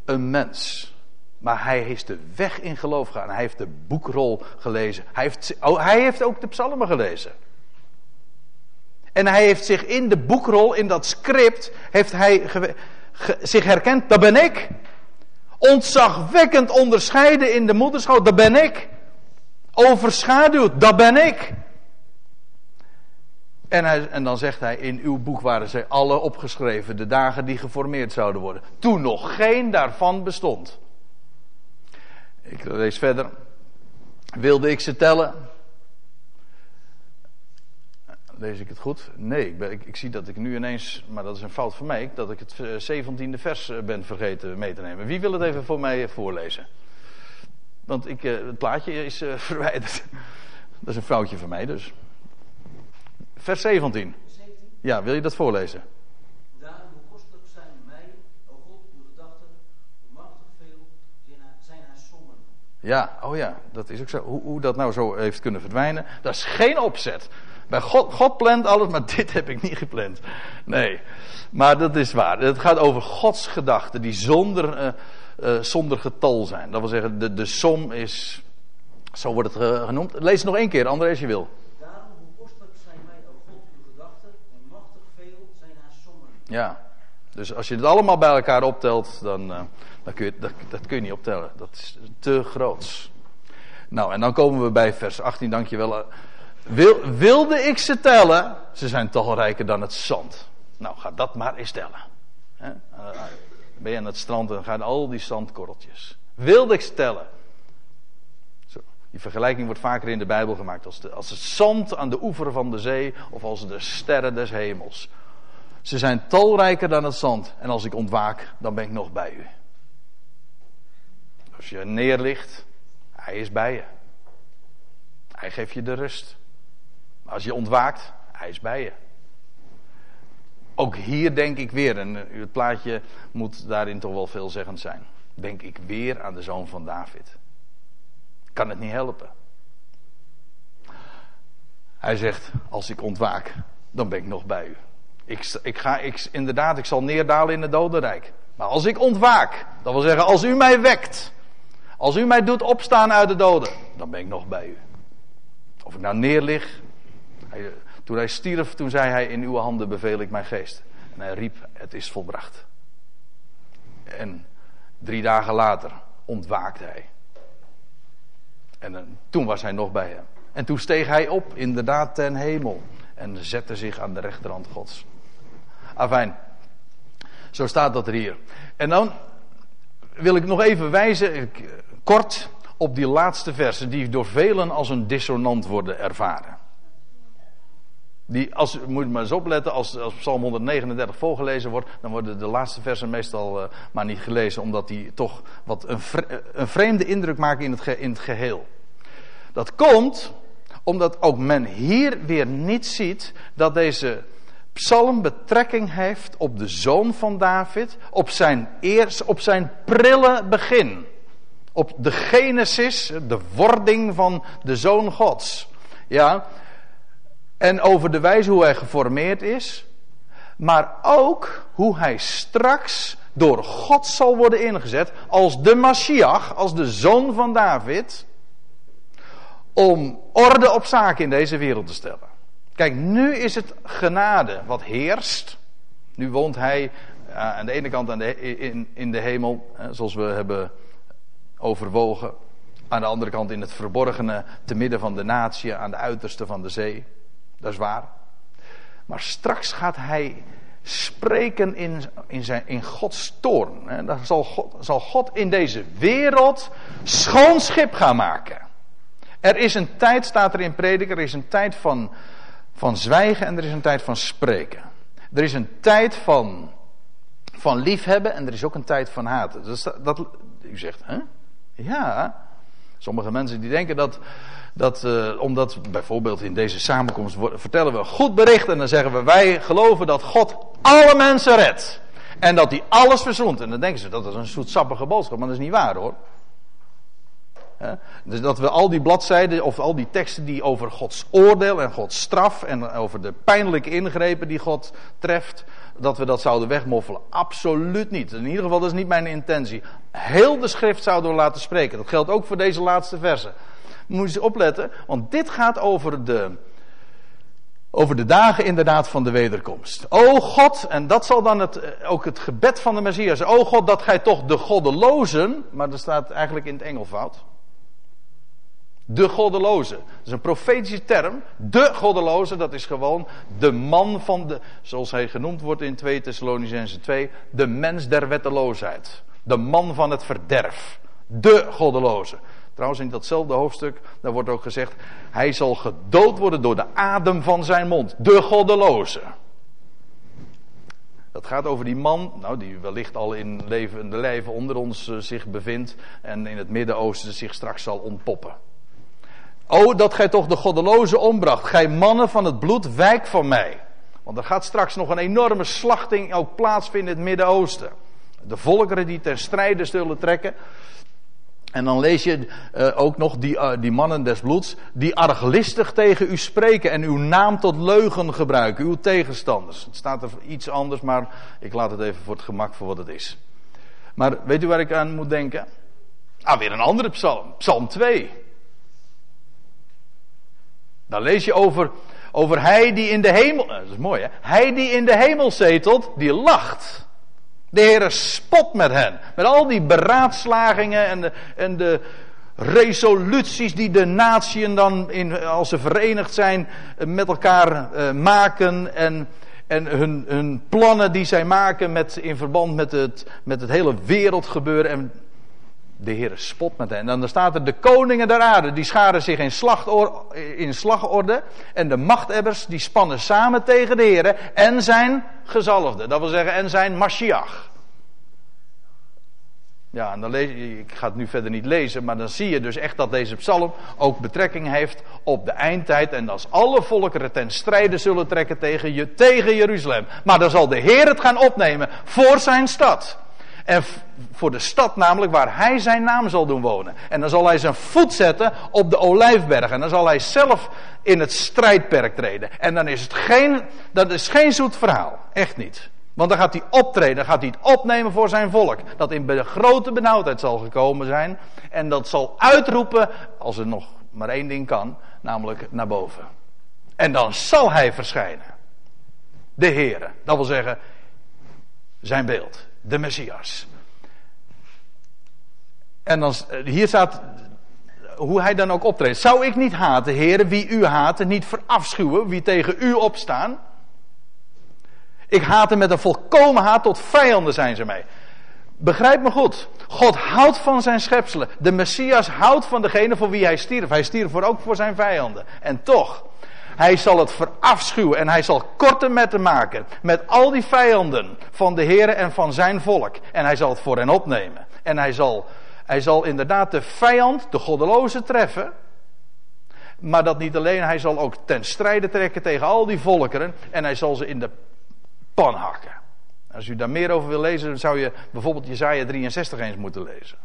Een mens. Maar hij heeft de weg in geloof gegaan. Hij heeft de boekrol gelezen. Hij heeft, oh, hij heeft ook de psalmen gelezen. En hij heeft zich in de boekrol, in dat script, heeft hij zich herkend. Dat ben ik. Ontzagwekkend onderscheiden in de moederschoot. Dat ben ik. Overschaduwd. Dat ben ik. En, hij, en, dan zegt hij, in uw boek waren zij alle opgeschreven, de dagen die geformeerd zouden worden. Toen nog geen daarvan bestond. Ik lees verder. Wilde ik ze tellen? Lees ik het goed? Nee, ik, ik, zie dat ik nu ineens, maar dat is een fout van mij, dat ik het 17e vers eh, ben vergeten mee te nemen. Wie wil het even voor mij voorlezen? Want ik, eh, het plaatje is verwijderd. Dat is een foutje van mij dus. Vers 17. Ja, wil je dat voorlezen? Daarom hoe kostelijk zijn mij, o God, uw gedachten, hoe machtig veel zijn haar sommen. Ja, oh ja, dat is ook zo. Hoe, hoe dat nou zo heeft kunnen verdwijnen, dat is geen opzet. Bij God, God plant alles, maar dit heb ik niet gepland. Nee, maar dat is waar. Het gaat over Gods gedachten die zonder, uh, uh, zonder getal zijn. Dat wil zeggen, de, de som is Zo wordt het eh, genoemd. Lees het nog één keer, André, als je wil. Daarom, hoe kostelijk zijn mij, o God, uw gedachten, en machtig veel zijn haar sommen. Ja. Dus als je het allemaal bij elkaar optelt, dan, eh, dan kun je, dat, dat kun je niet optellen. Dat is te groots. Nou, en dan komen we bij vers 18, dankjewel. Eh, Wil, wilde ik ze tellen, ze zijn talrijker dan het zand. Nou, ga dat maar eens tellen. Hè? Eh, Ben je aan het strand en gaan al die zandkorreltjes. Wilde ik ze tellen. Zo, die vergelijking wordt vaker in de Bijbel gemaakt als, de, als het zand aan de oever van de zee of als de sterren des hemels. Ze zijn talrijker dan het zand. En als ik ontwaak, dan ben ik nog bij u. Als je neerligt, hij is bij je. Hij geeft je de rust. Maar als je ontwaakt, hij is bij je. Ook hier denk ik weer, en het plaatje moet daarin toch wel veelzeggend zijn. Denk ik weer aan de zoon van David. Kan het niet helpen. Hij zegt, als ik ontwaak, dan ben ik nog bij u. Ik, ik ga, ik, inderdaad, ik zal neerdalen in het dodenrijk. Maar als ik ontwaak, dat wil zeggen, als u mij wekt, als u mij doet opstaan uit de doden, dan ben ik nog bij u. Of ik nou neerlig. Toen hij stierf, toen zei hij, in uw handen beveel ik mijn geest. En hij riep, het is volbracht. En drie dagen later ontwaakte hij. En uh, toen was hij nog bij hem. En toen steeg hij op, inderdaad, ten hemel. En zette zich aan de rechterhand Gods. Afijn. Zo staat dat er hier. En dan wil ik nog even wijzen, kort, op die laatste versen, die door velen als een dissonant worden ervaren. Die, als, moet je maar eens opletten, als, als Psalm 139 voorgelezen wordt, dan worden de laatste versen meestal uh, maar niet gelezen, omdat die toch wat een, vre een vreemde indruk maken in het, in het geheel. Dat komt omdat ook men hier weer niet ziet dat deze psalm betrekking heeft op de zoon van David, op zijn, eers, op zijn prille begin. Op de genesis, de wording van de zoon Gods. Ja, en over de wijze hoe hij geformeerd is, maar ook hoe hij straks door God zal worden ingezet als de Mashiach, als de zoon van David, om orde op zaken in deze wereld te stellen. Kijk, nu is het genade wat heerst. Nu woont hij uh, aan de ene kant in, de hemel, uh, zoals we hebben overwogen. Aan de andere kant in het verborgene, te midden van de natie, aan de uiterste van de zee. Dat is waar. Maar straks gaat hij spreken in, in, zijn, in Gods toorn. Dan zal God, zal God in deze wereld schoon schip gaan maken. Er is een tijd, staat er in prediker, er is een tijd van, van zwijgen en er is een tijd van spreken. Er is een tijd van, van liefhebben en er is ook een tijd van haten. Dat, dat, u zegt, hè? Ja. Sommige mensen die denken dat, dat uh, omdat bijvoorbeeld in deze samenkomst vertellen we goed bericht en dan zeggen we wij geloven dat God alle mensen redt. En dat hij alles verzoent. En dan denken ze dat is een zoetsappige boodschap, maar dat is niet waar hoor. Dus dat we al die bladzijden of al die teksten die over Gods oordeel en Gods straf en over de pijnlijke ingrepen die God treft, dat we dat zouden wegmoffelen. Absoluut niet. In ieder geval, dat is niet mijn intentie. Heel de schrift zouden we laten spreken. Dat geldt ook voor deze laatste versen. Moet je opletten, want dit gaat over de, over de dagen inderdaad van de wederkomst. O God, en dat zal dan het, ook het gebed van de Messias. O God, dat gij toch de goddelozen, maar dat staat eigenlijk in het Engelvoud. De goddeloze. Dat is een profetische term. De goddeloze, dat is gewoon de man van de, zoals hij genoemd wordt in 2 Thessalonicense 2, de mens der wetteloosheid. De man van het verderf. De goddeloze. Trouwens, in datzelfde hoofdstuk, daar wordt ook gezegd, hij zal gedood worden door de adem van zijn mond. De goddeloze. Dat gaat over die man, nou, die wellicht al in levende lijven onder ons uh, zich bevindt en in het Midden-Oosten zich straks zal ontpoppen. O, dat gij toch de goddeloze ombracht. Gij mannen van het bloed, wijk van mij. Want er gaat straks nog een enorme slachting ook plaatsvinden in het Midden-Oosten. De volkeren die ten strijde zullen trekken. En dan lees je uh, ook nog die, uh, die mannen des bloeds, die arglistig tegen u spreken en uw naam tot leugen gebruiken, uw tegenstanders. Het staat er iets anders, maar ik laat het even voor het gemak voor wat het is. Maar weet u waar ik aan moet denken? Ah, weer een andere psalm, psalm 2. Dan lees je over, over hij die in de hemel, dat is mooi hè, hij die in de hemel zetelt, die lacht. De Heer spot met hen. Met al die beraadslagingen en de, en de resoluties die de natieën dan, in, als ze verenigd zijn, met elkaar uh, maken. En, en hun, hun plannen die zij maken met, in verband met het, met het hele wereldgebeuren. En de Heer spot met hen. En dan staat er de koningen der aarde, die scharen zich in, slagorde. En de machthebbers, die spannen samen tegen de Heer en zijn gezalfde. Dat wil zeggen, en zijn Mashiach. Ja, en dan lees, ik ga het nu verder niet lezen, maar dan zie je dus echt dat deze psalm ook betrekking heeft op de eindtijd. En als alle volkeren ten strijde zullen trekken tegen, je, tegen Jeruzalem. Maar dan zal de Heer het gaan opnemen voor zijn stad. En voor de stad namelijk waar hij zijn naam zal doen wonen. En dan zal hij zijn voet zetten op de olijfberg. En dan zal hij zelf in het strijdperk treden. En dan is het geen, dat is geen zoet verhaal. Echt niet. Want dan gaat hij optreden, dan gaat hij het opnemen voor zijn volk. Dat in grote benauwdheid zal gekomen zijn. En dat zal uitroepen, als er nog maar één ding kan, namelijk naar boven. En dan zal hij verschijnen. De Heere, dat wil zeggen, zijn beeld, de Messias. En dan, hier staat hoe hij dan ook optreedt. Zou ik niet haten, heren, wie u haten, niet verafschuwen, wie tegen u opstaan? Ik haat hem met een volkomen haat, tot vijanden zijn ze mij. Begrijp me goed. God houdt van zijn schepselen. De Messias houdt van degene voor wie hij stierf. Hij stierf voor ook voor zijn vijanden. En toch, hij zal het verafschuwen en hij zal korte metten maken met al die vijanden van de Heer en van zijn volk. En hij zal het voor hen opnemen. En hij zal, hij zal inderdaad de vijand, de goddeloze treffen. Maar dat niet alleen, hij zal ook ten strijde trekken tegen al die volkeren. En hij zal ze in de pan hakken. Als u daar meer over wil lezen, zou je bijvoorbeeld Jezaja 63 eens moeten lezen.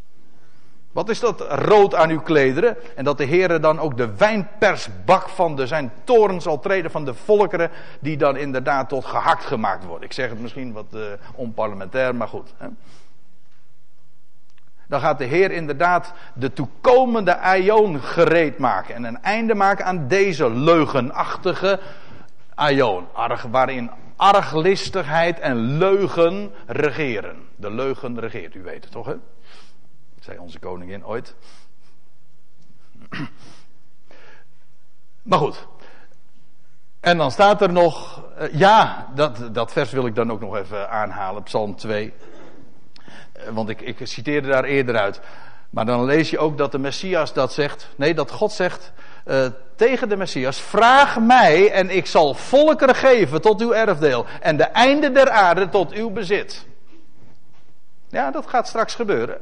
Wat is dat rood aan uw klederen? En dat de Heer dan ook de wijnpersbak van de, zijn toren zal treden van de volkeren, die dan inderdaad tot gehakt gemaakt worden. Ik zeg het misschien wat uh, onparlementair, maar goed. Hè. Dan gaat de Heer inderdaad de toekomende aion gereed maken en een einde maken aan deze leugenachtige aion, waarin arglistigheid en leugen regeren. De leugen regeert, u weet het toch, hè? Zei onze koningin ooit. Maar goed. En dan staat er nog, uh, ja, dat, dat vers wil ik dan ook nog even aanhalen, Psalm 2. Uh, eh, want ik, ik citeerde daar eerder uit. Maar dan lees je ook dat de Messias dat zegt. Nee, dat God zegt uh, tegen de Messias: Vraag mij en ik zal volkeren geven tot uw erfdeel. En de einde der aarde tot uw bezit. Ja, dat gaat straks gebeuren.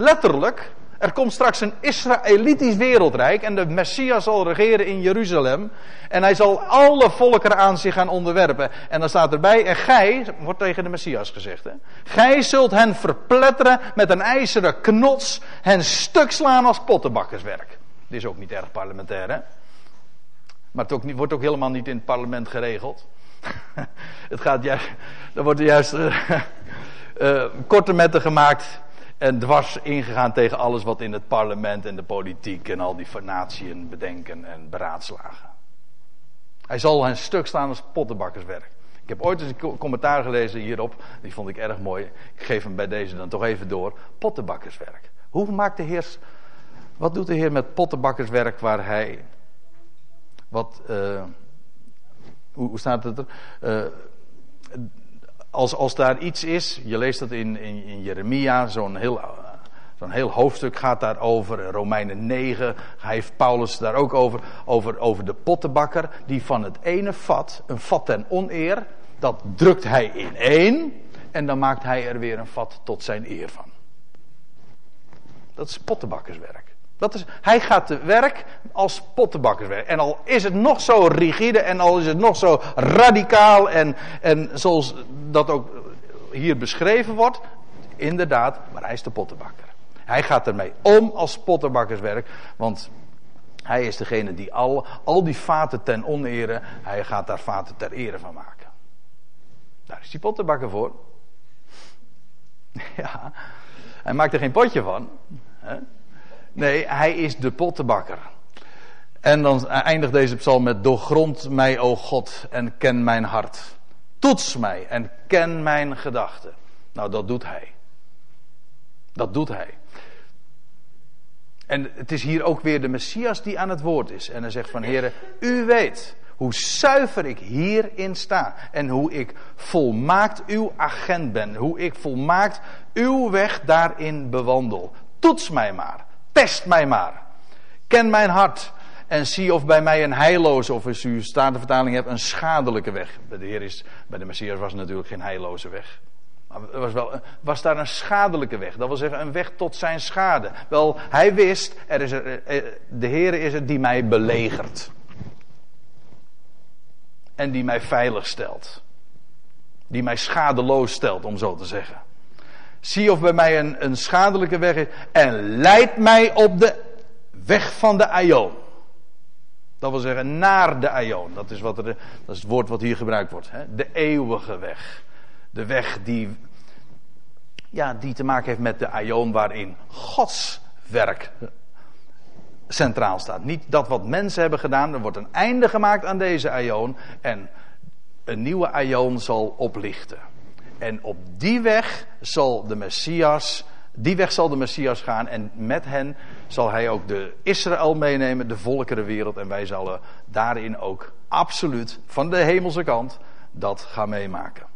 Letterlijk. Er komt straks een Israëlitisch wereldrijk en de Messias zal regeren in Jeruzalem. En hij zal alle volkeren aan zich gaan onderwerpen. En dan staat erbij, en gij, wordt tegen de Messias gezegd, hè, gij zult hen verpletteren met een ijzeren knots, hen stuk slaan als pottenbakkerswerk. Dit is ook niet erg parlementair, hè? Maar het wordt ook helemaal niet in het parlement geregeld. het gaat juist, er wordt juist uh, uh, korte metten gemaakt en dwars ingegaan tegen alles wat in het parlement en de politiek en al die natieën bedenken en beraadslagen. Hij zal een stuk staan als pottenbakkerswerk. Ik heb ooit eens een commentaar gelezen hierop, die vond ik erg mooi. Ik geef hem bij deze dan toch even door. Pottenbakkerswerk. Hoe maakt de Heer wat doet de Heer met pottenbakkerswerk waar hij. Wat. Uh, hoe, staat het er? Uh, als, als daar iets is, je leest dat in, in, in Jeremia, zo'n heel, zo'n heel hoofdstuk gaat daarover. Romeinen 9 heeft Paulus daar ook over, over. Over de pottenbakker die van het ene vat, een vat ten oneer, dat drukt hij in één. En dan maakt hij er weer een vat tot zijn eer van. Dat is pottenbakkerswerk. Dat is, hij gaat te werk als pottenbakkerswerk. En al is het nog zo rigide en al is het nog zo radicaal en, en zoals dat ook hier beschreven wordt, inderdaad, maar hij is de pottenbakker. Hij gaat ermee om als pottenbakkerswerk, want hij is degene die al, al die vaten ten onere, hij gaat daar vaten ter ere van maken. Daar is die pottenbakker voor. Ja, hij maakt er geen potje van. Hè? Nee, hij is de pottenbakker. En dan eindigt deze psalm met: Doorgrond mij, o God, en ken mijn hart. Toets mij en ken mijn gedachten. Nou, dat doet hij. Dat doet hij. En het is hier ook weer de Messias die aan het woord is. En hij zegt van, heren, u weet hoe zuiver ik hierin sta. En hoe ik volmaakt uw agent ben. Hoe ik volmaakt uw weg daarin bewandel. Toets mij maar. Test mij maar. Ken mijn hart. En zie of bij mij een heilloze, of als u vertaling hebt, een schadelijke weg. Bij de Heer is, bij de Messias was natuurlijk geen heilloze weg. Maar was, wel, was daar een schadelijke weg. Dat wil zeggen een weg tot zijn schade. Wel, hij wist, er is eh, de Heer is het die mij belegert. En die mij veilig stelt. Die mij schadeloos stelt, om zo te zeggen. Zie of bij mij een, een schadelijke weg is. En leid mij op de weg van de Aion. Dat wil zeggen naar de Aion. Dat is, wat er, dat is het woord wat hier gebruikt wordt. Hè? De eeuwige weg. De weg die, ja, die te maken heeft met de Aion waarin Gods werk centraal staat. Niet dat wat mensen hebben gedaan. Er wordt een einde gemaakt aan deze Aion. En een nieuwe Aion zal oplichten. En op die weg zal de Messias, die weg zal de Messias gaan. En met hen zal hij ook de Israël meenemen, de volkerenwereld. En wij zullen daarin ook absoluut van de hemelse kant dat gaan meemaken.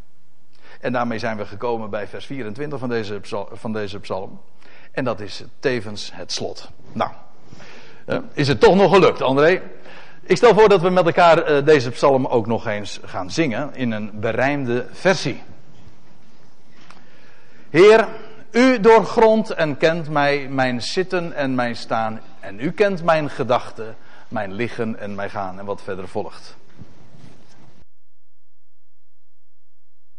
En daarmee zijn we gekomen bij vers 24 van deze, van deze psalm. En dat is tevens het slot. Nou, eh, is het toch nog gelukt, André? Ik stel voor dat we met elkaar eh, deze psalm ook nog eens gaan zingen in een berijmde versie. Heer, u doorgrondt en kent mij, mijn zitten en mijn staan. En u kent mijn gedachten, mijn liggen en mijn gaan. En wat verder volgt.